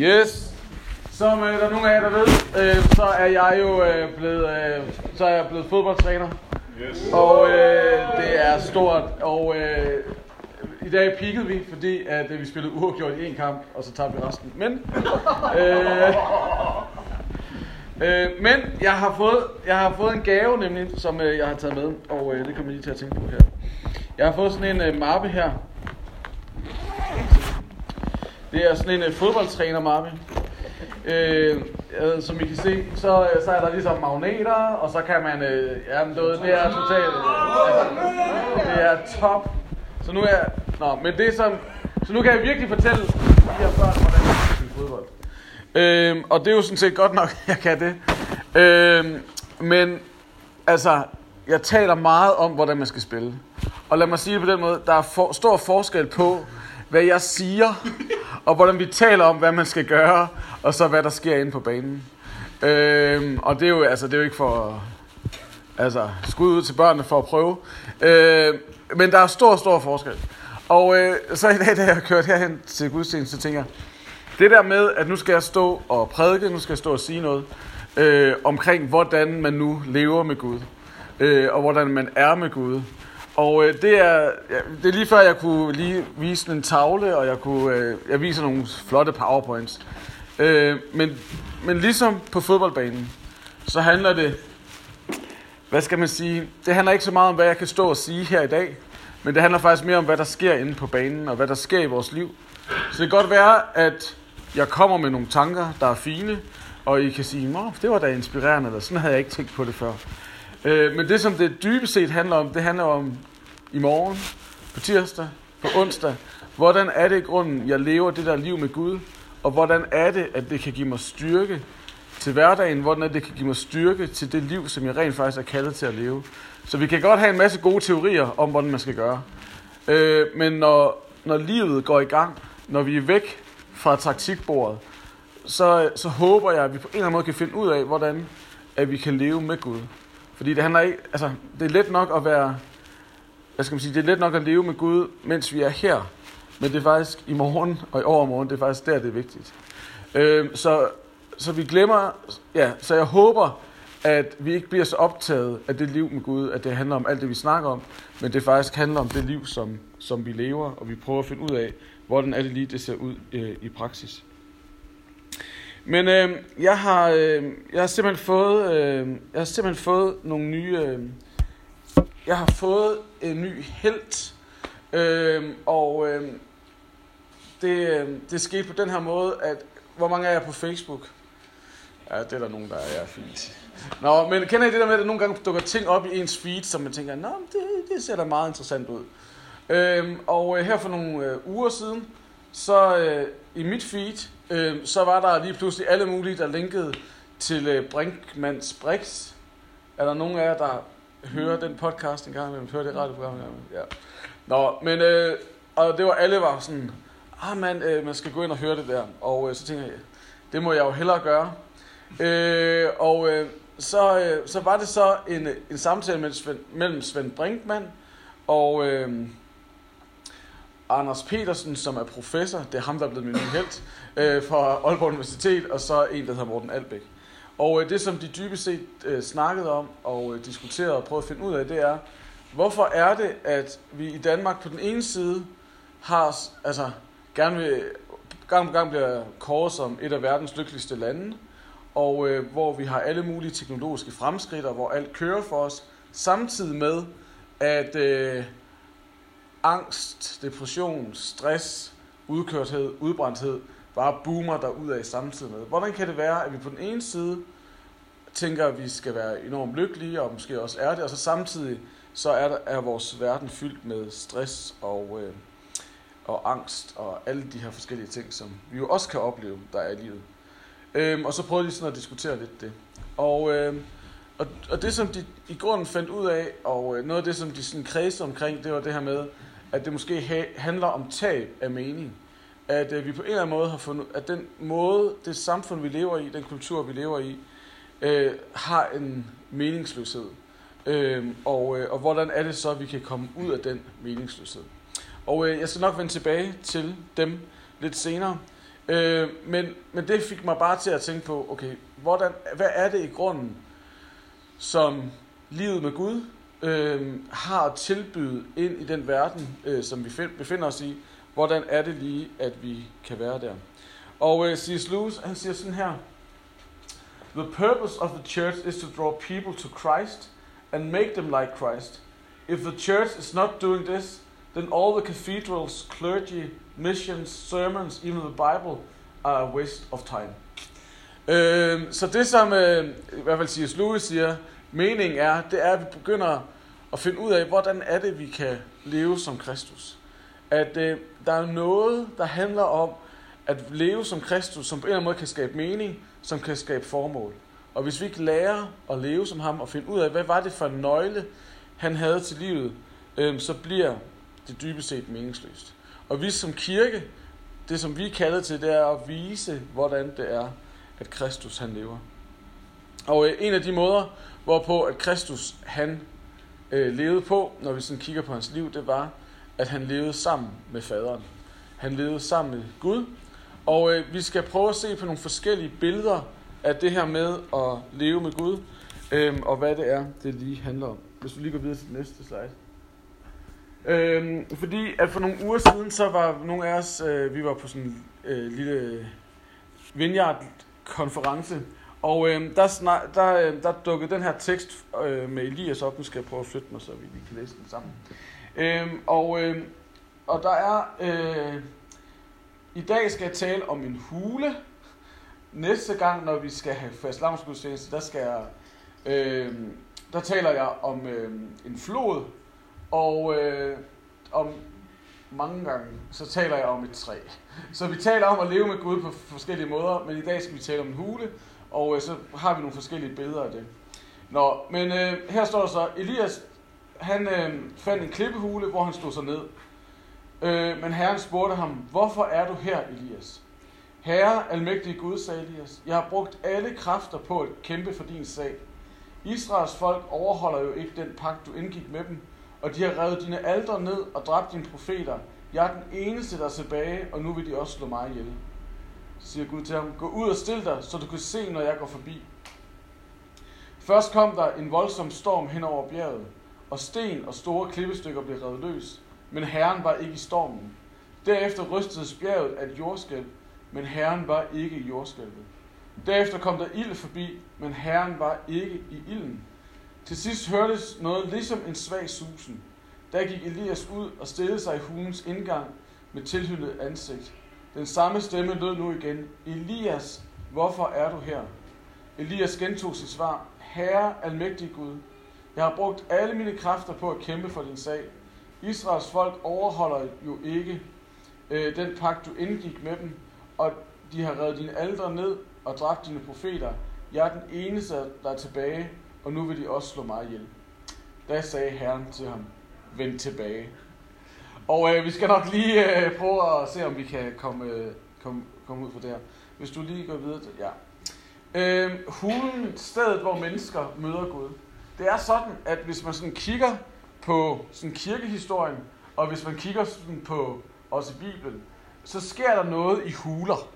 Yes. Som øh, der er nogle af jer, der ved, øh, så er jeg jo øh, blevet, øh, så er jeg blevet fodboldtræner. Yes. Og øh, det er stort. Og øh, i dag peakede vi, fordi at, øh, vi spillede uafgjort i en kamp, og så tabte vi resten. Men, øh, øh, men jeg, har fået, jeg har fået en gave, nemlig, som øh, jeg har taget med, og øh, det kommer jeg lige til at tænke på her. Jeg har fået sådan en øh, mappe her. Det er sådan en uh, fodboldtræner mappe. Øh, øh, som I kan se, så, øh, så er der ligesom magneter, og så kan man, øh, jamen du, det er totalt, øh, altså, det er top. Så nu er, nå, men det som, så nu kan jeg virkelig fortælle de her børn, hvordan man skal spille fodbold. Øh, og det er jo sådan set godt nok, jeg kan det. Øh, men altså, jeg taler meget om, hvordan man skal spille. Og lad mig sige det på den måde, der er for, stor forskel på, hvad jeg siger, og hvordan vi taler om, hvad man skal gøre, og så hvad der sker inde på banen. Øhm, og det er jo, altså, det er jo ikke for altså, skud ud til børnene for at prøve. Øh, men der er stor, stor forskel. Og øh, så i dag, da jeg kørte herhen til gudstjenesten, så tænker jeg, det der med, at nu skal jeg stå og prædike, nu skal jeg stå og sige noget, øh, omkring hvordan man nu lever med Gud, øh, og hvordan man er med Gud. Og øh, det, er, ja, det er lige før, jeg kunne lige vise en tavle, og jeg, kunne, øh, jeg viser nogle flotte powerpoints. Øh, men, men ligesom på fodboldbanen, så handler det, hvad skal man sige, det handler ikke så meget om, hvad jeg kan stå og sige her i dag, men det handler faktisk mere om, hvad der sker inde på banen, og hvad der sker i vores liv. Så det kan godt være, at jeg kommer med nogle tanker, der er fine, og I kan sige, at det var da inspirerende, eller sådan havde jeg ikke tænkt på det før. Øh, men det, som det dybest set handler om, det handler om i morgen, på tirsdag, på onsdag. Hvordan er det i grunden, jeg lever det der liv med Gud? Og hvordan er det, at det kan give mig styrke til hverdagen? Hvordan er det, det kan give mig styrke til det liv, som jeg rent faktisk er kaldet til at leve? Så vi kan godt have en masse gode teorier om, hvordan man skal gøre. Øh, men når, når livet går i gang, når vi er væk fra taktikbordet, så, så håber jeg, at vi på en eller anden måde kan finde ud af, hvordan at vi kan leve med Gud. Fordi det handler ikke, altså, det er let nok at være, hvad skal man sige, det er let nok at leve med Gud, mens vi er her. Men det er faktisk i morgen og i overmorgen, det er faktisk der, det er vigtigt. Øh, så, så vi glemmer, ja, så jeg håber, at vi ikke bliver så optaget af det liv med Gud, at det handler om alt det, vi snakker om, men det faktisk handler om det liv, som, som vi lever, og vi prøver at finde ud af, hvordan er det lige, det ser ud øh, i praksis. Men øh, jeg, har, øh, jeg har simpelthen fået, øh, jeg har simpelthen fået nogle nye, øh, jeg har fået en ny helt, øh, og øh, det, øhm, det skete på den her måde, at hvor mange er jeg på Facebook? Ja, det er der nogen, der er, ja, fint. Nå, men kender I det der med, at der nogle gange dukker ting op i ens feed, som man tænker, nå, det, det ser da meget interessant ud. Øhm, og øh, her for nogle øh, uger siden, så øh, i mit feed, øh, så var der lige pludselig alle mulige, der linkede til øh, Brinkmanns Brix. Er der nogen af jer, der hører den podcast en gang imellem? høre det radioprogram en gang imellem? Ja. Nå, men øh, og det var alle var sådan, ah man, øh, man skal gå ind og høre det der. Og øh, så tænker jeg, det må jeg jo hellere gøre. Øh, og øh, så, øh, så var det så en, en samtale mellem Svend, mellem Svend Brinkmann og øh, Anders Petersen, som er professor. Det er ham, der er blevet min nye held øh, fra Aalborg Universitet, og så en, der hedder Morten Albæk. Og øh, det, som de dybest set øh, snakkede om og øh, diskuterede og prøvede at finde ud af, det er, hvorfor er det, at vi i Danmark på den ene side har, altså gerne vil, gang på gang bliver kåret som et af verdens lykkeligste lande, og øh, hvor vi har alle mulige teknologiske fremskridt, og hvor alt kører for os, samtidig med, at øh, angst, depression, stress, udkørthed, udbrændthed bare boomer der ud af samtidig med. Hvordan kan det være, at vi på den ene side tænker, at vi skal være enormt lykkelige, og måske også er det, og så samtidig så er, der, er vores verden fyldt med stress og, øh, og angst og alle de her forskellige ting, som vi jo også kan opleve, der er i livet. Øhm, og så prøvede de sådan at diskutere lidt det. Og, øh, og, og det, som de i grunden fandt ud af, og øh, noget af det, som de sådan kredsede omkring, det var det her med, at det måske ha- handler om tab af mening. At øh, vi på en eller anden måde har fundet, at den måde, det samfund, vi lever i, den kultur, vi lever i, øh, har en meningsløshed. Øh, og, øh, og hvordan er det så, at vi kan komme ud af den meningsløshed? Og øh, jeg skal nok vende tilbage til dem lidt senere. Øh, men, men det fik mig bare til at tænke på, okay, hvordan, hvad er det i grunden, som livet med Gud øh, har at tilbyde ind i den verden, øh, som vi befinder os i? Hvordan er det lige, at vi kan være der? Og øh, C.S. Lewis, han siger sådan her, The purpose of the church is to draw people to Christ and make them like Christ. If the church is not doing this, then all the cathedrals, clergy, missions, sermons, even the Bible are a waste of time. Øh, så det som øh, i hvert fald C.S. Lewis siger, meningen er, det er, at vi begynder at finde ud af, hvordan er det, vi kan leve som Kristus. At øh, der er noget, der handler om at leve som Kristus, som på en eller anden måde kan skabe mening, som kan skabe formål. Og hvis vi ikke lærer at leve som ham og finde ud af, hvad var det for en nøgle, han havde til livet, øh, så bliver det dybest set meningsløst. Og vi som kirke, det som vi er kaldet til, det er at vise, hvordan det er, at Kristus han lever. Og øh, en af de måder, hvorpå at Kristus han øh, levede på, når vi sådan kigger på hans liv, det var, at han levede sammen med faderen. Han levede sammen med Gud. Og øh, vi skal prøve at se på nogle forskellige billeder af det her med at leve med Gud, øh, og hvad det er, det lige handler om. Hvis vi lige går videre til den næste slide. Øh, fordi at for nogle uger siden, så var nogle af os, øh, vi var på sådan en øh, lille vineyard-konference, og øh, der, snak, der, øh, der dukkede den her tekst øh, med Elias op. Nu skal jeg prøve at flytte mig, så vi lige kan læse den sammen. Øh, og, øh, og der er... Øh, I dag skal jeg tale om en hule. Næste gang, når vi skal have fast der skal jeg... Øh, der taler jeg om øh, en flod, og øh, om mange gange, så taler jeg om et træ. Så vi taler om at leve med Gud på forskellige måder, men i dag skal vi tale om en hule, og øh, så har vi nogle forskellige billeder af det. Nå, men øh, her står der så, Elias, han øh, fandt en klippehule, hvor han stod sig ned. Øh, men herren spurgte ham, hvorfor er du her, Elias? Herre, almægtige Gud, sagde Elias, jeg har brugt alle kræfter på at kæmpe for din sag. Israels folk overholder jo ikke den pagt, du indgik med dem, og de har revet dine aldre ned og dræbt dine profeter. Jeg er den eneste, der er tilbage, og nu vil de også slå mig ihjel. Så siger Gud til ham, gå ud og stil dig, så du kan se, når jeg går forbi. Først kom der en voldsom storm hen over bjerget, og sten og store klippestykker blev revet løs, men Herren var ikke i stormen. Derefter rystedes bjerget af et jordskælv, men Herren var ikke i jordskælvet. Derefter kom der ild forbi, men Herren var ikke i ilden. Til sidst hørtes noget ligesom en svag susen. Der gik Elias ud og stillede sig i hulens indgang med tilhyllet ansigt. Den samme stemme lød nu igen. Elias, hvorfor er du her? Elias gentog sit svar. Herre, almægtig Gud, jeg har brugt alle mine kræfter på at kæmpe for din sag. Israels folk overholder jo ikke øh, den pagt, du indgik med dem, og de har reddet dine aldre ned og dræbt dine profeter. Jeg er den eneste, der er tilbage, og nu vil de også slå mig ihjel. Da sagde Herren til ham, vend tilbage. Og øh, vi skal nok lige øh, prøve at se, om vi kan komme, øh, komme, komme ud fra det her. Hvis du lige går videre til, ja. Øh, hulen, stedet hvor mennesker møder Gud. Det er sådan, at hvis man sådan kigger på sådan kirkehistorien, og hvis man kigger sådan på også i Bibelen, så sker der noget i huler.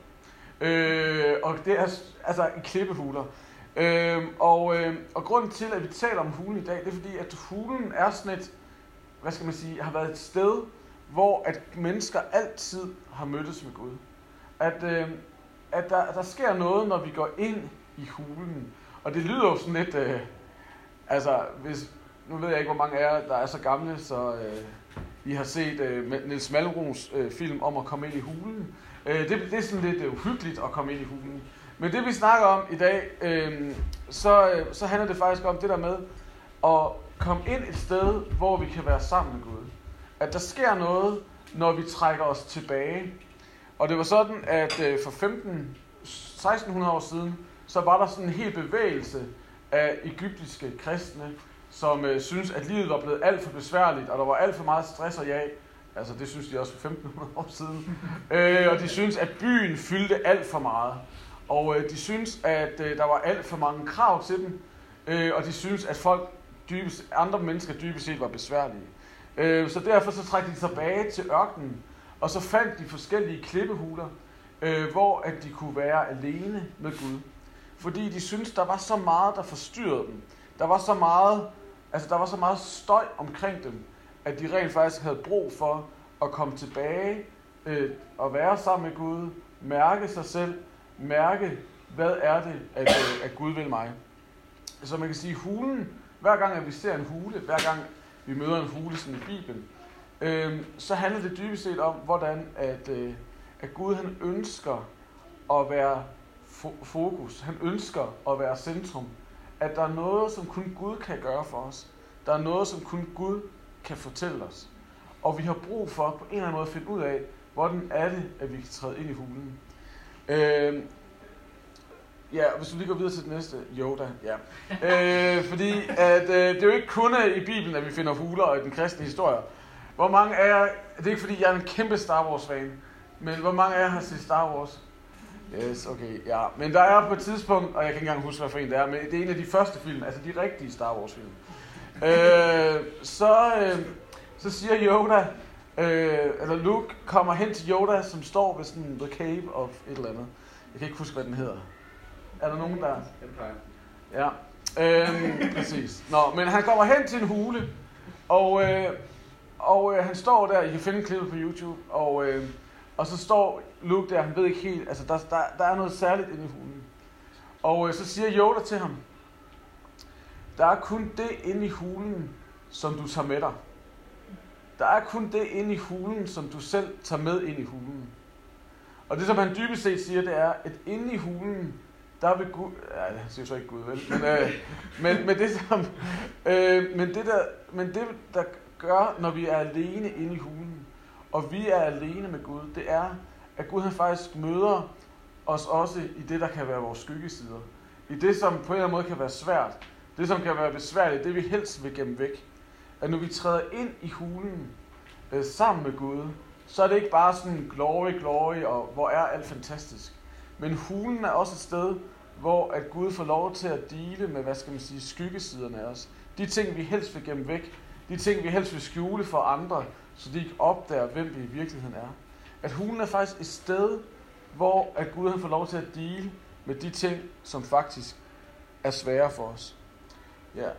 Øh, og det er altså i klippehuler. Øh, og, øh, og grunden til, at vi taler om hulen i dag, det er fordi, at hulen er sådan et, hvad skal man sige, har været et sted, hvor at mennesker altid har mødtes med Gud. At, øh, at der, der sker noget, når vi går ind i hulen. Og det lyder jo sådan lidt, øh, altså, hvis, nu ved jeg ikke, hvor mange af jer, der er så gamle, så øh, I har set øh, Niels Malmros øh, film om at komme ind i hulen. Øh, det, det er sådan lidt øh, uhyggeligt at komme ind i hulen. Men det vi snakker om i dag, øh, så, øh, så handler det faktisk om det der med at komme ind et sted, hvor vi kan være sammen med Gud. At der sker noget, når vi trækker os tilbage. Og det var sådan, at øh, for 15, 1600 år siden, så var der sådan en hel bevægelse af egyptiske kristne, som øh, synes, at livet var blevet alt for besværligt, og der var alt for meget stress og jag. Altså, det synes de også for 1500 år siden. øh, og de synes, at byen fyldte alt for meget. Og øh, de synes, at øh, der var alt for mange krav til dem, øh, og de synes, at folk dybest, andre mennesker dybest set var besværlige. Øh, så derfor så trækker de tilbage til ørkenen, og så fandt de forskellige klippehuler øh, hvor at de kunne være alene med Gud. Fordi de syntes, der var så meget, der forstyrrede dem. Der var så meget, altså der var så meget støj omkring dem, at de rent faktisk havde brug for at komme tilbage øh, og være sammen med Gud, mærke sig selv, mærke, hvad er det, at, øh, at Gud vil mig. Så man kan sige, hulen, hver gang at vi ser en hule, hver gang vi møder en hule sådan i Bibelen, øh, så handler det dybest set om, hvordan at, øh, at Gud han ønsker at være fokus. Han ønsker at være centrum. At der er noget, som kun Gud kan gøre for os. Der er noget, som kun Gud kan fortælle os. Og vi har brug for på en eller anden måde at finde ud af, hvordan er det, at vi kan træde ind i hulen. Øh, ja, hvis du lige går videre til det næste. Yoda, ja. Øh, fordi at, øh, det er jo ikke kun øh, i Bibelen, at vi finder huler og i den kristne historie. Hvor mange af jer, det er ikke fordi, jeg er en kæmpe Star Wars-fan, men hvor mange af jer har set Star Wars? Yes, okay, ja. Men der er på et tidspunkt, og jeg kan ikke engang huske, hvad for en det er, men det er en af de første film, altså de rigtige Star Wars film. øh, så, øh, så siger Yoda, øh, eller Luke kommer hen til Yoda, som står ved sådan The Cave of et eller andet. Jeg kan ikke huske, hvad den hedder. Er der nogen, der... Empire. Ja, øhm, præcis. Nå, men han kommer hen til en hule, og, øh, og øh, han står der, I kan finde klippet på YouTube, og, øh, og så står Luke der, han ved ikke helt, altså der, der, der er noget særligt inde i hulen. Og øh, så siger Yoda til ham, der er kun det inde i hulen, som du tager med dig. Der er kun det inde i hulen, som du selv tager med ind i hulen. Og det, som han dybest set siger, det er, at inde i hulen, der vil Gud, ja, han siger så ikke Gud, vel? Men, øh, men, men, det, som, øh, men, det der, men det, der gør, når vi er alene inde i hulen, og vi er alene med Gud, det er, at Gud han faktisk møder os også i det, der kan være vores skyggesider. I det, som på en eller anden måde kan være svært. Det, som kan være besværligt, det vi helst vil gemme væk. At når vi træder ind i hulen øh, sammen med Gud, så er det ikke bare sådan glory, glory, og hvor er alt fantastisk. Men hulen er også et sted, hvor at Gud får lov til at dele med, hvad skal man sige, skyggesiderne af os. De ting, vi helst vil gemme væk. De ting, vi helst vil skjule for andre, så de ikke opdager, hvem vi i virkeligheden er. At hulen er faktisk et sted, hvor at Gud har fået lov til at dele med de ting, som faktisk er svære for os. Ja.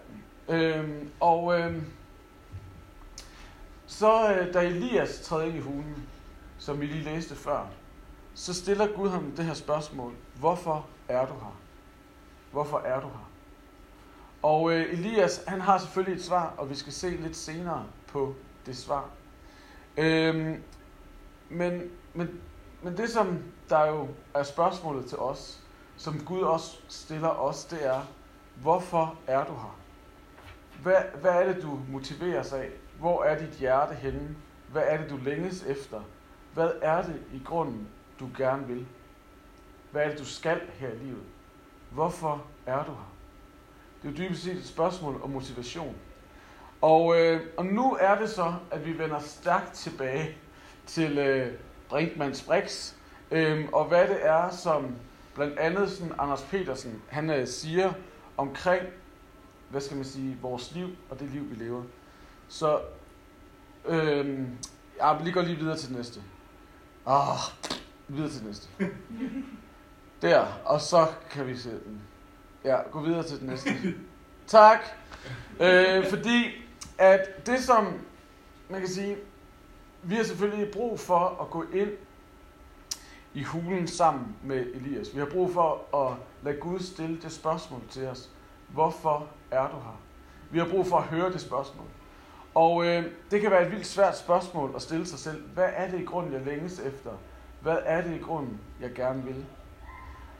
Øhm, og øhm, så øh, da Elias træder ind i hulen, som vi lige læste før, så stiller Gud ham det her spørgsmål. Hvorfor er du her? Hvorfor er du her? Og øh, Elias, han har selvfølgelig et svar, og vi skal se lidt senere på det svar. Øhm, men, men, men det, som der jo er spørgsmålet til os, som Gud også stiller os, det er, hvorfor er du her? Hvad, hvad er det, du motiveres af? Hvor er dit hjerte henne? Hvad er det, du længes efter? Hvad er det i grunden, du gerne vil? Hvad er det, du skal her i livet? Hvorfor er du her? Det er jo dybest set et spørgsmål om motivation. Og, øh, og nu er det så, at vi vender stærkt tilbage til øh, Brinkmanns Brix, øh, og hvad det er, som blandt andet sådan Anders Petersen, han øh, siger omkring, hvad skal man sige, vores liv og det liv, vi lever. Så øh, jeg lige går lige videre til det næste. Ah, videre til det næste. Der, og så kan vi se den. Ja, gå videre til den næste. Tak. Øh, fordi at det som, man kan sige, vi har selvfølgelig brug for at gå ind i hulen sammen med Elias. Vi har brug for at lade Gud stille det spørgsmål til os. Hvorfor er du her? Vi har brug for at høre det spørgsmål. Og øh, det kan være et vildt svært spørgsmål at stille sig selv. Hvad er det i grunden, jeg længes efter? Hvad er det i grunden, jeg gerne vil?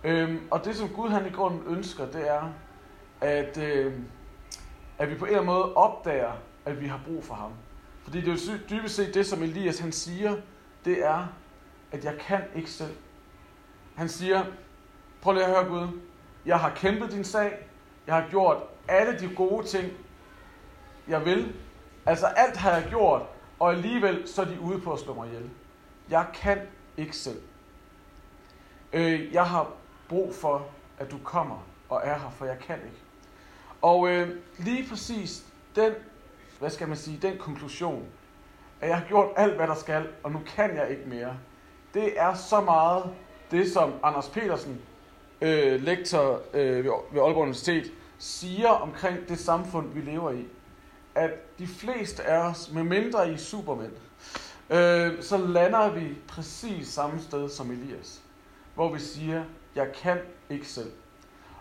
Øhm, og det, som Gud han i grunden ønsker, det er, at, øh, at vi på en eller anden måde opdager, at vi har brug for ham. Fordi det er jo dybest set det, som Elias han siger, det er, at jeg kan ikke selv. Han siger, prøv lige at høre Gud, jeg har kæmpet din sag, jeg har gjort alle de gode ting, jeg vil. Altså alt har jeg gjort, og alligevel så er de ude på at slå mig ihjel. Jeg kan ikke selv. Øh, jeg har brug for, at du kommer og er her, for jeg kan ikke. Og øh, lige præcis den, hvad skal man sige, den konklusion, at jeg har gjort alt, hvad der skal, og nu kan jeg ikke mere, det er så meget det, som Anders Petersen, øh, lektor øh, ved, Aalborg Universitet, siger omkring det samfund, vi lever i. At de fleste af os, med mindre i supermænd, øh, så lander vi præcis samme sted som Elias. Hvor vi siger, jeg kan ikke selv.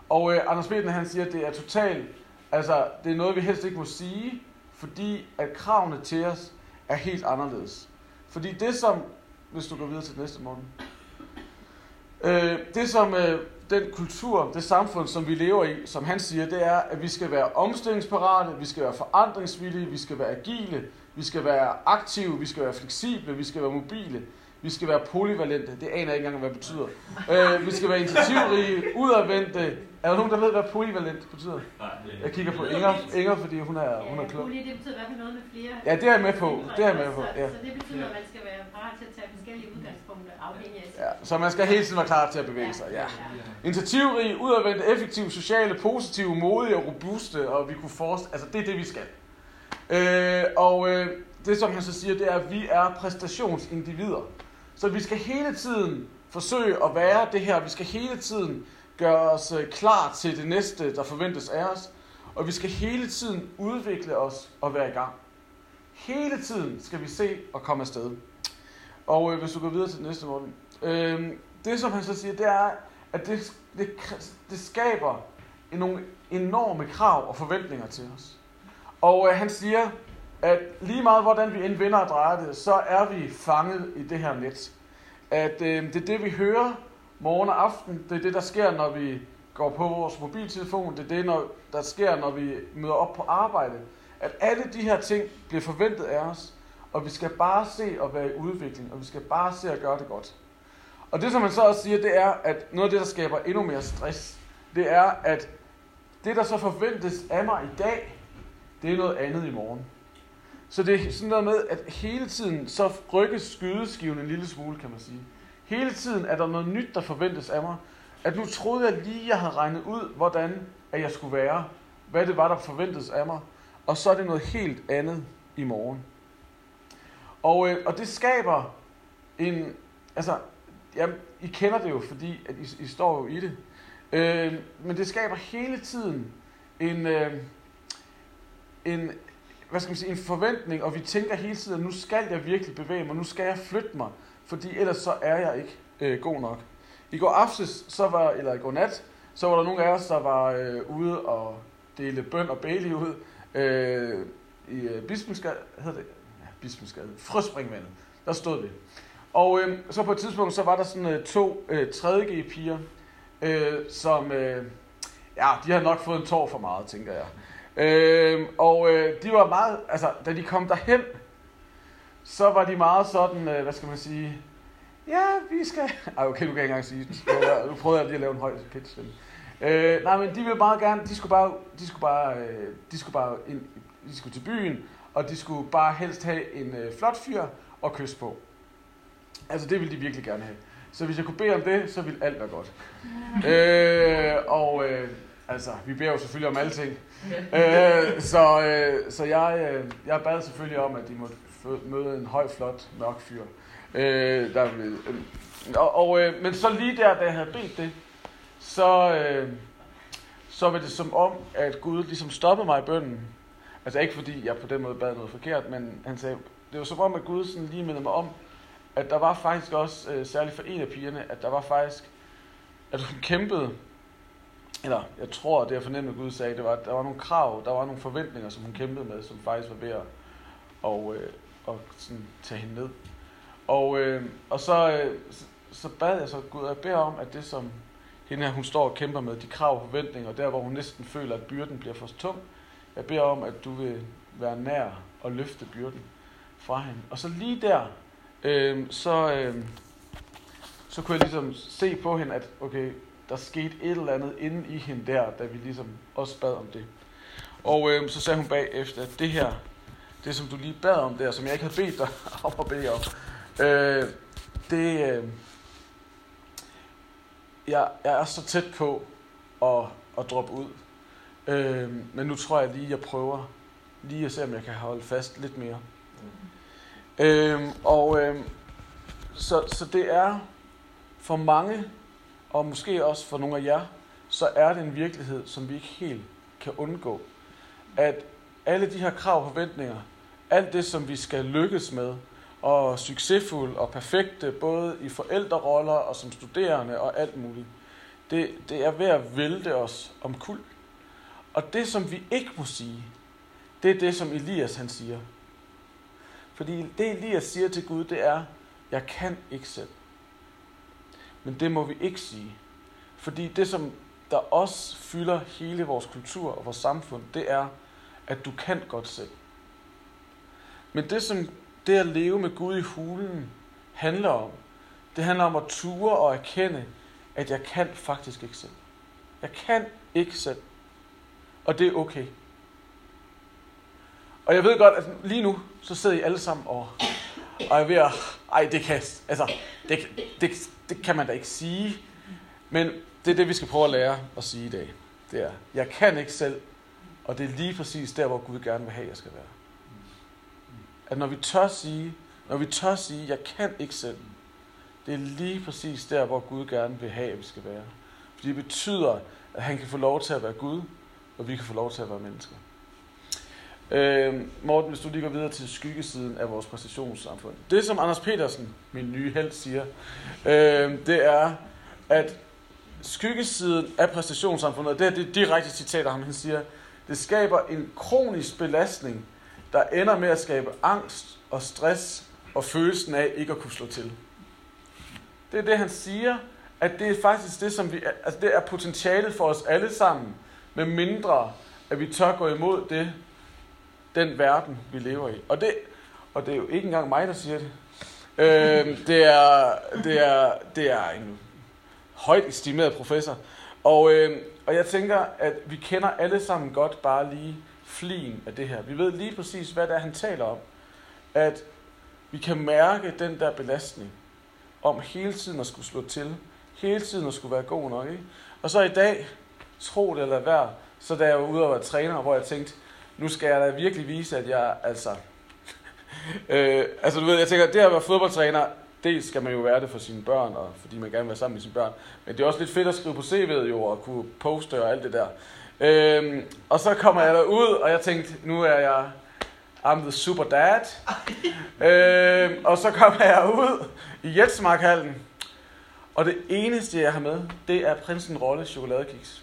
Og øh, Anders Petersen han siger, at det er totalt, altså det er noget, vi helst ikke må sige, fordi at kravene til os er helt anderledes. Fordi det som, hvis du går videre til næste morgen, øh, det som øh, den kultur, det samfund, som vi lever i, som han siger, det er, at vi skal være omstillingsparate, vi skal være forandringsvillige, vi skal være agile, vi skal være aktive, vi skal være fleksible, vi skal være mobile, vi skal være polyvalente. Det aner jeg ikke engang, hvad det betyder. Øh, vi skal være initiativrige, udadvendte. Er der nogen, der ved, hvad polyvalent betyder? Jeg kigger på Inger, Inger fordi hun er, hun er klog. Poly, det betyder i hvert fald noget med flere. Ja, det er jeg med på. Det er jeg med på. Ja. Så, så det betyder, at man skal være parat til at tage forskellige udgangspunkter afhængig af Ja, så man skal hele tiden være klar til at bevæge sig. Ja. Initiativrige, udadvendte, effektive, sociale, positive, modige og robuste, og vi kunne forestille, altså det er det, vi skal. Øh, og øh, det, som han så siger, det er, at vi er præstationsindivider. Så vi skal hele tiden forsøge at være det her. Vi skal hele tiden gøre os øh, klar til det næste, der forventes af os. Og vi skal hele tiden udvikle os og være i gang. Hele tiden skal vi se og komme afsted. Og øh, hvis du går videre til det næste, Morten. Øh, det, som han så siger, det er, at det, det, det skaber nogle enorme krav og forventninger til os. Og øh, han siger, at lige meget hvordan vi end vender og drejer det, så er vi fanget i det her net. At øh, det er det, vi hører morgen og aften. Det er det, der sker, når vi går på vores mobiltelefon. Det er det, når, der sker, når vi møder op på arbejde. At alle de her ting bliver forventet af os, og vi skal bare se og være i udvikling, og vi skal bare se og gøre det godt. Og det, som man så også siger, det er, at noget af det, der skaber endnu mere stress, det er, at det, der så forventes af mig i dag, det er noget andet i morgen. Så det er sådan noget med, at hele tiden så rykkes skydeskiven en lille smule, kan man sige. Hele tiden er der noget nyt, der forventes af mig. At nu troede jeg lige, jeg havde regnet ud, hvordan at jeg skulle være. Hvad det var, der forventes af mig. Og så er det noget helt andet i morgen. Og, øh, og det skaber en... Altså, jamen, I kender det jo, fordi at I, I står jo i det. Øh, men det skaber hele tiden en... Øh, en, hvad skal man sige, en forventning, og vi tænker hele tiden, at nu skal jeg virkelig bevæge mig, nu skal jeg flytte mig, fordi ellers så er jeg ikke øh, god nok. I går aftes, så var, eller i går nat, så var der nogle af os, der var øh, ude og dele bøn og bæle ud øh, i øh, Bispensgade, hedder det? Ja, Bispensgade, Frøspringvandet. Der stod vi. Og øh, så på et tidspunkt, så var der sådan øh, to øh, 3G-piger, øh, som, øh, ja, de har nok fået en tår for meget, tænker jeg. Øh, og øh, de var meget, altså da de kom derhen, så var de meget sådan, øh, hvad skal man sige, ja, vi skal, ej okay, nu kan jeg ikke engang sige det, nu prøvede jeg lige at lave en høj pitch stemme. Øh, nej, men de ville meget gerne, de skulle bare, de skulle bare, øh, de skulle bare ind, de skulle til byen, og de skulle bare helst have en øh, flot fyr og kysse på. Altså det ville de virkelig gerne have. Så hvis jeg kunne bede om det, så ville alt være godt. øh, og øh, altså, vi beder jo selvfølgelig om alting. øh, så øh, så jeg, øh, jeg bad selvfølgelig om, at de måtte møde en høj, flot, mørk fyr. Øh, der, øh, og, og, øh, men så lige der, da jeg havde bedt det, så, øh, så var det som om, at Gud ligesom stoppede mig i bønden. Altså ikke fordi jeg på den måde bad noget forkert, men han sagde, det var som om, at Gud sådan lige mindede mig om, at der var faktisk også, øh, særligt for en af pigerne, at der var faktisk, at hun kæmpede, eller jeg tror, det jeg fornemmede, Gud sagde, det var, at der var nogle krav, der var nogle forventninger, som hun kæmpede med, som faktisk var ved at og, øh, og sådan, tage hende ned. Og, øh, og så, øh, så, så bad jeg så Gud, jeg beder om, at det som hende her, hun står og kæmper med, de krav og forventninger, der hvor hun næsten føler, at byrden bliver for tung, jeg beder om, at du vil være nær og løfte byrden fra hende. Og så lige der, øh, så, øh, så kunne jeg ligesom se på hende, at okay, der skete et eller andet inde i hende der, da vi ligesom også bad om det. Og øh, så sagde hun bagefter, at det her, det som du lige bad om der, som jeg ikke havde bedt dig om at bede om, øh, det, øh, jeg, jeg er så tæt på at, at droppe ud. Øh, men nu tror jeg lige, jeg prøver lige at se, om jeg kan holde fast lidt mere. Mm. Øh, og øh, så, så det er for mange, og måske også for nogle af jer, så er det en virkelighed, som vi ikke helt kan undgå. At alle de her krav og forventninger, alt det, som vi skal lykkes med, og succesfuld og perfekte, både i forældreroller og som studerende og alt muligt, det, det er ved at vælte os om kul. Og det, som vi ikke må sige, det er det, som Elias han siger. Fordi det Elias siger til Gud, det er, jeg kan ikke selv. Men det må vi ikke sige. Fordi det, som der også fylder hele vores kultur og vores samfund, det er, at du kan godt selv. Men det, som det at leve med Gud i hulen handler om, det handler om at ture og erkende, at jeg kan faktisk ikke selv. Jeg kan ikke selv. Og det er okay. Og jeg ved godt, at lige nu, så sidder I alle sammen og, og er ved at, ej, det kan, altså, det, det, det kan man da ikke sige. Men det er det, vi skal prøve at lære at sige i dag. Det er, jeg kan ikke selv, og det er lige præcis der, hvor Gud gerne vil have, at jeg skal være. At når vi tør sige, når vi tør sige, jeg kan ikke selv, det er lige præcis der, hvor Gud gerne vil have, at vi skal være. Fordi det betyder, at han kan få lov til at være Gud, og vi kan få lov til at være mennesker. Øh, Morten, hvis du lige går videre til skyggesiden af vores præstationssamfund. Det, som Anders Petersen, min nye held, siger, øh, det er, at skyggesiden af præstationssamfundet, det er det direkte citat af ham, han siger, det skaber en kronisk belastning, der ender med at skabe angst og stress og følelsen af ikke at kunne slå til. Det er det, han siger, at det er faktisk det, som vi, altså det er potentialet for os alle sammen, med mindre at vi tør gå imod det, den verden, vi lever i. Og det, og det er jo ikke engang mig, der siger det. Øh, det, er, det, er, det er en højt estimeret professor. Og, øh, og jeg tænker, at vi kender alle sammen godt bare lige flien af det her. Vi ved lige præcis, hvad det er, han taler om. At vi kan mærke den der belastning om hele tiden at skulle slå til. Hele tiden at skulle være god nok. Ikke? Og så i dag, tro det eller være, så da jeg var ude og være træner, hvor jeg tænkte, nu skal jeg da virkelig vise, at jeg altså... øh, altså du ved, jeg tænker, det at være fodboldtræner, dels skal man jo være det for sine børn, og fordi man gerne vil være sammen med sine børn, men det er også lidt fedt at skrive på CV'et jo, og kunne poste og alt det der. Øhm, og så kommer jeg derud, og jeg tænkte, nu er jeg, I'm the super dad. øhm, og så kommer jeg ud i Jetsmarkhallen, og det eneste, jeg har med, det er Prinsen Rolle chokoladekiks.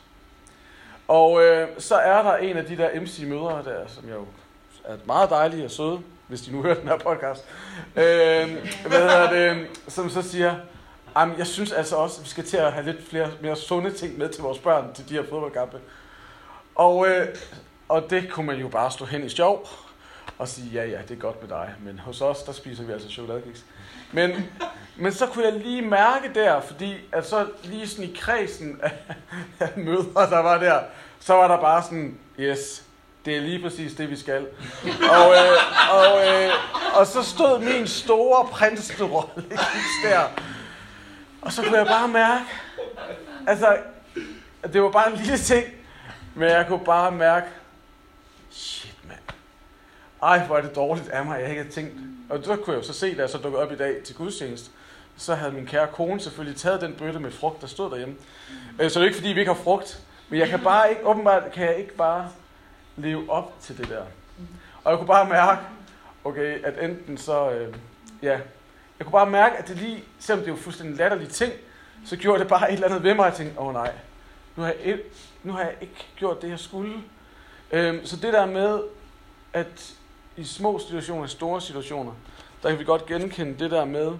Og øh, så er der en af de der MC-mødre der, som jo er meget dejlige og søde, hvis de nu hører den her podcast, øh, hvad hedder det, som så siger, Jamen, jeg synes altså også, at vi skal til at have lidt flere, mere sunde ting med til vores børn til de her fodboldkampe. Og, øh, og det kunne man jo bare stå hen i sjov og sige, ja ja, det er godt med dig, men hos os, der spiser vi altså chokoladekiks. Men, men så kunne jeg lige mærke der, fordi at så lige sådan i kredsen af, af møder, der var der, så var der bare sådan, yes, det er lige præcis det, vi skal. Og, øh, og, øh, og så stod min store prinsrolle der. Og så kunne jeg bare mærke, altså, det var bare en lille ting, men jeg kunne bare mærke, shit mand, ej hvor er det dårligt af mig, jeg ikke havde tænkt. Og så kunne jeg jo så se, da jeg så dukkede op i dag til gudstjeneste, så havde min kære kone selvfølgelig taget den bøtte med frugt, der stod derhjemme. Øh, så det er ikke fordi, vi ikke har frugt, men jeg kan bare ikke, åbenbart kan jeg ikke bare leve op til det der. Og jeg kunne bare mærke, okay, at enten så, øh, ja, jeg kunne bare mærke, at det lige, selvom det er jo fuldstændig latterlige ting, så gjorde det bare et eller andet ved mig, og jeg tænkte, åh oh, nej, nu har, jeg, nu har jeg ikke gjort det, jeg skulle. Øhm, så det der med, at i små situationer, store situationer, der kan vi godt genkende det der med,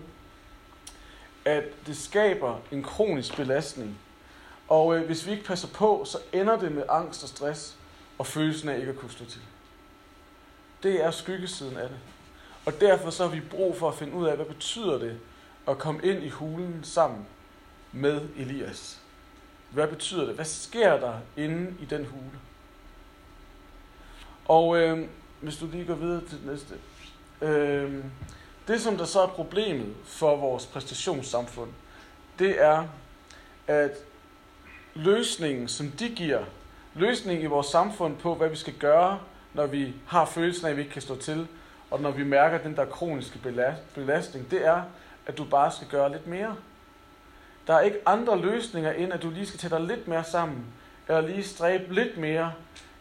at det skaber en kronisk belastning. Og øh, hvis vi ikke passer på, så ender det med angst og stress og følelsen af ikke at kunne stå til. Det er skyggesiden af det. Og derfor så har vi brug for at finde ud af, hvad betyder det at komme ind i hulen sammen med Elias. Hvad betyder det? Hvad sker der inde i den hule? Og øh, hvis du lige går videre til det næste. Øh, det, som der så er problemet for vores præstationssamfund, det er, at løsningen, som de giver, løsningen i vores samfund på, hvad vi skal gøre, når vi har følelsen af, at vi ikke kan stå til, og når vi mærker den der kroniske belastning, det er, at du bare skal gøre lidt mere. Der er ikke andre løsninger, end at du lige skal tage dig lidt mere sammen, eller lige stræbe lidt mere,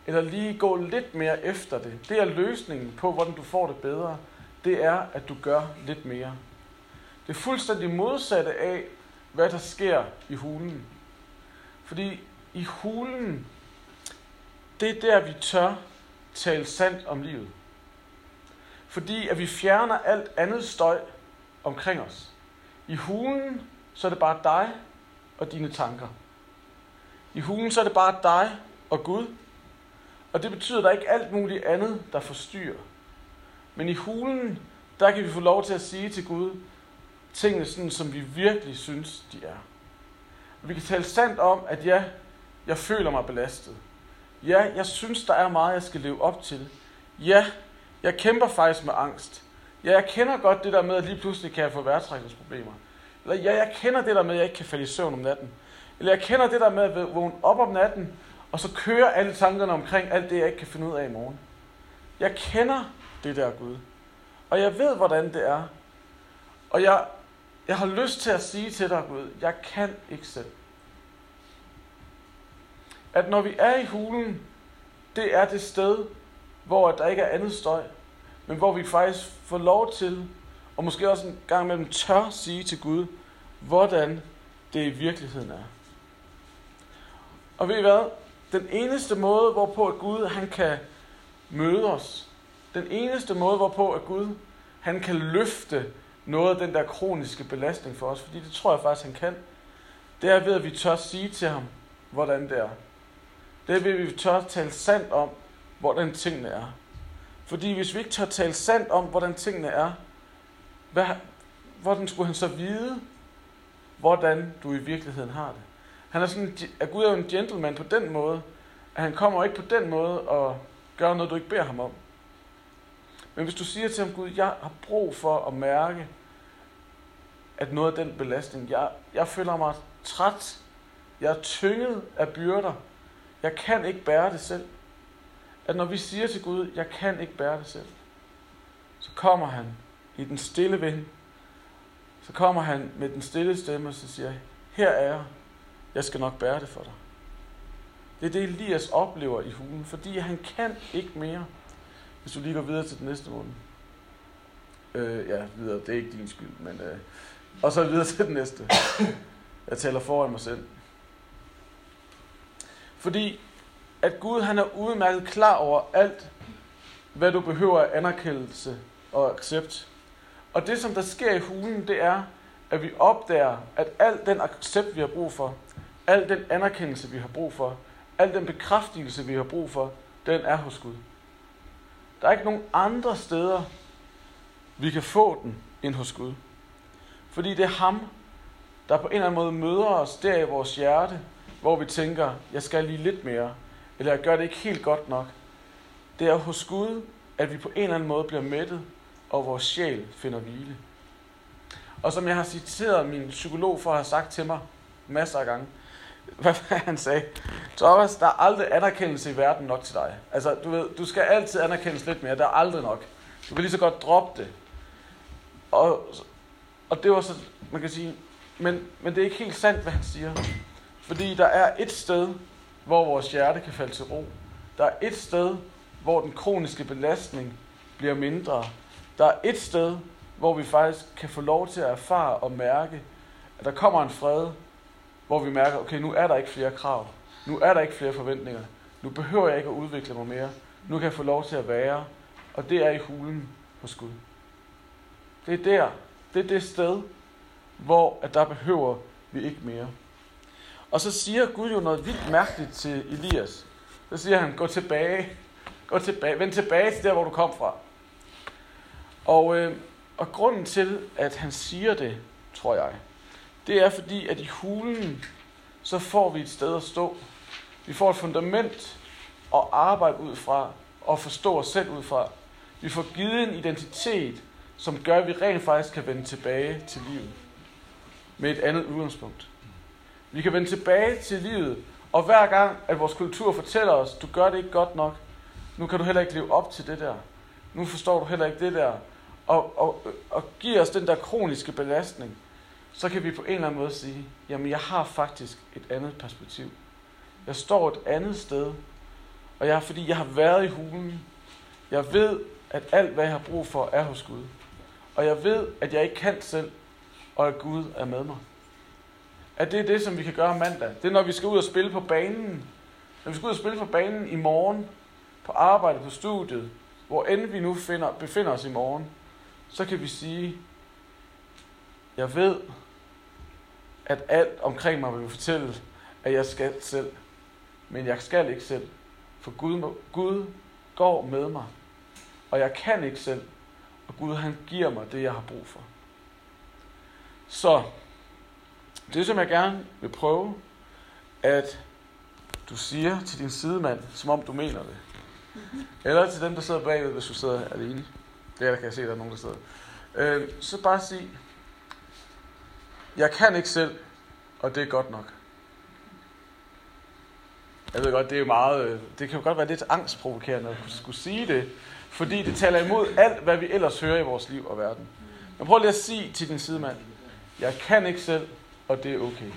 eller lige gå lidt mere efter det. Det er løsningen på, hvordan du får det bedre. Det er, at du gør lidt mere. Det er fuldstændig modsatte af, hvad der sker i hulen. Fordi i hulen, det er der, vi tør tale sandt om livet. Fordi at vi fjerner alt andet støj omkring os. I hulen, så er det bare dig og dine tanker. I hulen, så er det bare dig og Gud. Og det betyder, at der ikke alt muligt andet, der forstyrrer. Men i hulen, der kan vi få lov til at sige til Gud, tingene sådan, som vi virkelig synes, de er. Vi kan tale sandt om, at ja, jeg føler mig belastet. Ja, jeg synes, der er meget, jeg skal leve op til. Ja, jeg kæmper faktisk med angst. Ja, jeg kender godt det der med, at lige pludselig kan jeg få vejrtrækningsproblemer. Eller ja, jeg kender det der med, at jeg ikke kan falde i søvn om natten. Eller jeg kender det der med at vågne op om natten, og så kører alle tankerne omkring alt det, jeg ikke kan finde ud af i morgen. Jeg kender det der Gud. Og jeg ved, hvordan det er. Og jeg, jeg har lyst til at sige til dig, Gud, jeg kan ikke selv. At når vi er i hulen, det er det sted, hvor der ikke er andet støj, men hvor vi faktisk får lov til, og måske også en gang imellem tør sige til Gud, hvordan det i virkeligheden er. Og ved I hvad? Den eneste måde, hvorpå at Gud han kan møde os, den eneste måde, hvorpå at Gud han kan løfte noget af den der kroniske belastning for os, fordi det tror jeg faktisk, han kan, det er ved, at vi tør sige til ham, hvordan det er. Det er ved, at vi tør tale sandt om, hvordan tingene er. Fordi hvis vi ikke tør tale sandt om, hvordan tingene er, hvad, hvordan skulle han så vide, hvordan du i virkeligheden har det? Han er sådan, at Gud er jo en gentleman på den måde, at han kommer ikke på den måde og gør noget, du ikke beder ham om. Men hvis du siger til ham, Gud, jeg har brug for at mærke, at noget af den belastning, jeg, jeg føler mig træt, jeg er tynget af byrder, jeg kan ikke bære det selv. At når vi siger til Gud, jeg kan ikke bære det selv, så kommer han i den stille vind, så kommer han med den stille stemme og så siger, her er jeg, jeg skal nok bære det for dig. Det er det, Elias oplever i hulen, fordi han kan ikke mere. Hvis du lige går videre til den næste runde. Øh, ja, videre. Det er ikke din skyld, men... Øh, og så videre til den næste. Jeg taler foran mig selv. Fordi at Gud han er udmærket klar over alt, hvad du behøver af anerkendelse og accept. Og det, som der sker i hulen, det er, at vi opdager, at al den accept, vi har brug for, al den anerkendelse, vi har brug for, al den bekræftelse, vi har brug for, den er hos Gud. Der er ikke nogen andre steder, vi kan få den, end hos Gud. Fordi det er ham, der på en eller anden måde møder os der i vores hjerte, hvor vi tænker, jeg skal lige lidt mere, eller jeg gør det ikke helt godt nok. Det er hos Gud, at vi på en eller anden måde bliver mættet, og vores sjæl finder hvile. Og som jeg har citeret min psykolog for at have sagt til mig masser af gange, hvad han sagde, Thomas, der er aldrig anerkendelse i verden nok til dig. Altså, du ved, du skal altid anerkendes lidt mere, der er aldrig nok. Du kan lige så godt droppe det. Og, og det var så, man kan sige, men, men det er ikke helt sandt, hvad han siger. Fordi der er et sted, hvor vores hjerte kan falde til ro. Der er et sted, hvor den kroniske belastning bliver mindre. Der er et sted, hvor vi faktisk kan få lov til at erfare og mærke, at der kommer en fred, hvor vi mærker, okay, nu er der ikke flere krav. Nu er der ikke flere forventninger. Nu behøver jeg ikke at udvikle mig mere. Nu kan jeg få lov til at være. Og det er i hulen hos Gud. Det er der. Det er det sted, hvor at der behøver vi ikke mere. Og så siger Gud jo noget vildt mærkeligt til Elias. Så siger han, gå tilbage. Gå tilbage. Vend tilbage til der, hvor du kom fra. Og, øh, og grunden til, at han siger det, tror jeg, det er fordi, at i hulen, så får vi et sted at stå. Vi får et fundament at arbejde ud fra, og forstå os selv ud fra. Vi får givet en identitet, som gør, at vi rent faktisk kan vende tilbage til livet. Med et andet udgangspunkt. Vi kan vende tilbage til livet, og hver gang, at vores kultur fortæller os, du gør det ikke godt nok, nu kan du heller ikke leve op til det der. Nu forstår du heller ikke det der. Og, og, og giver os den der kroniske belastning, så kan vi på en eller anden måde sige, jamen jeg har faktisk et andet perspektiv. Jeg står et andet sted, og jeg, fordi jeg har været i hulen, jeg ved, at alt, hvad jeg har brug for, er hos Gud. Og jeg ved, at jeg ikke kan selv, og at Gud er med mig. At det er det, som vi kan gøre mandag. Det er, når vi skal ud og spille på banen. Når vi skal ud og spille på banen i morgen, på arbejde, på studiet, hvor end vi nu finder, befinder os i morgen, så kan vi sige, jeg ved, at alt omkring mig vil fortælle, at jeg skal selv. Men jeg skal ikke selv. For Gud, Gud går med mig. Og jeg kan ikke selv. Og Gud han giver mig det, jeg har brug for. Så det, som jeg gerne vil prøve, at du siger til din sidemand, som om du mener det. Eller til dem, der sidder bagved, hvis du sidder alene. Det er der kan jeg se, at der er nogen, der sidder. Øh, så bare sig, jeg kan ikke selv, og det er godt nok. Jeg ved godt, det er meget, øh, det kan jo godt være lidt angstprovokerende at skulle sige det, fordi det taler imod alt, hvad vi ellers hører i vores liv og verden. Men prøv lige at sige til din sidemand, jeg kan ikke selv, og det er okay.